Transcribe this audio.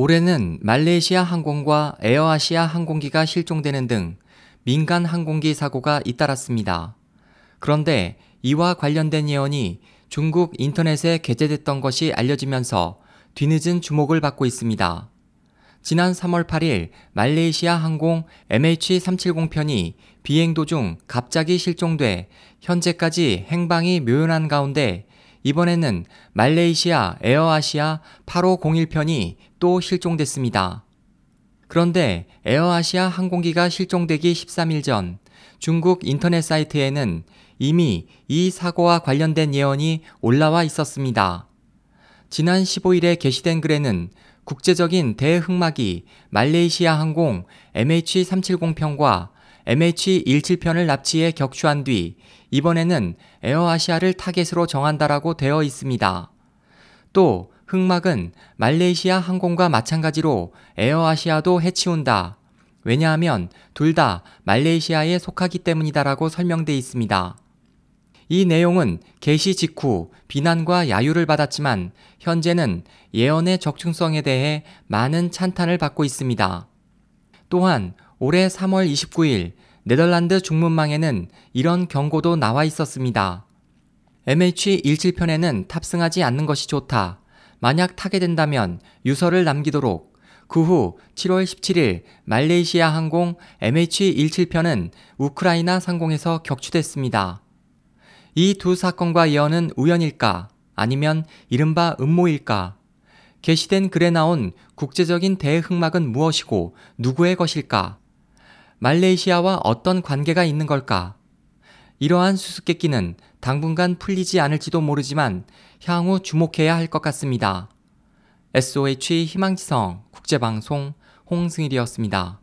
올해는 말레이시아 항공과 에어아시아 항공기가 실종되는 등 민간 항공기 사고가 잇따랐습니다. 그런데 이와 관련된 예언이 중국 인터넷에 게재됐던 것이 알려지면서 뒤늦은 주목을 받고 있습니다. 지난 3월 8일 말레이시아 항공 MH370편이 비행 도중 갑자기 실종돼 현재까지 행방이 묘연한 가운데 이번에는 말레이시아 에어아시아 8501편이 또 실종됐습니다. 그런데 에어아시아 항공기가 실종되기 13일 전 중국 인터넷 사이트에는 이미 이 사고와 관련된 예언이 올라와 있었습니다. 지난 15일에 게시된 글에는 국제적인 대흑막이 말레이시아 항공 MH370편과 MH17편을 납치해 격추한 뒤 이번에는 에어아시아를 타겟으로 정한다라고 되어 있습니다. 또 흑막은 말레이시아 항공과 마찬가지로 에어아시아도 해치운다. 왜냐하면 둘 다 말레이시아에 속하기 때문이다라고 설명돼 있습니다. 이 내용은 개시 직후 비난과 야유를 받았지만 현재는 예언의 적중성에 대해 많은 찬탄을 받고 있습니다. 또한 올해 3월 29일 네덜란드 중문망에는 이런 경고도 나와 있었습니다. MH17편에는 탑승하지 않는 것이 좋다. 만약 타게 된다면 유서를 남기도록 그 후 7월 17일 말레이시아 항공 MH17편은 우크라이나 상공에서 격추됐습니다. 이 두 사건과 예언은 우연일까? 아니면 이른바 음모일까? 게시된 글에 나온 국제적인 대흑막은 무엇이고 누구의 것일까? 말레이시아와 어떤 관계가 있는 걸까? 이러한 수수께끼는 당분간 풀리지 않을지도 모르지만 향후 주목해야 할 것 같습니다. SOH 희망지성 국제방송 홍승일이었습니다.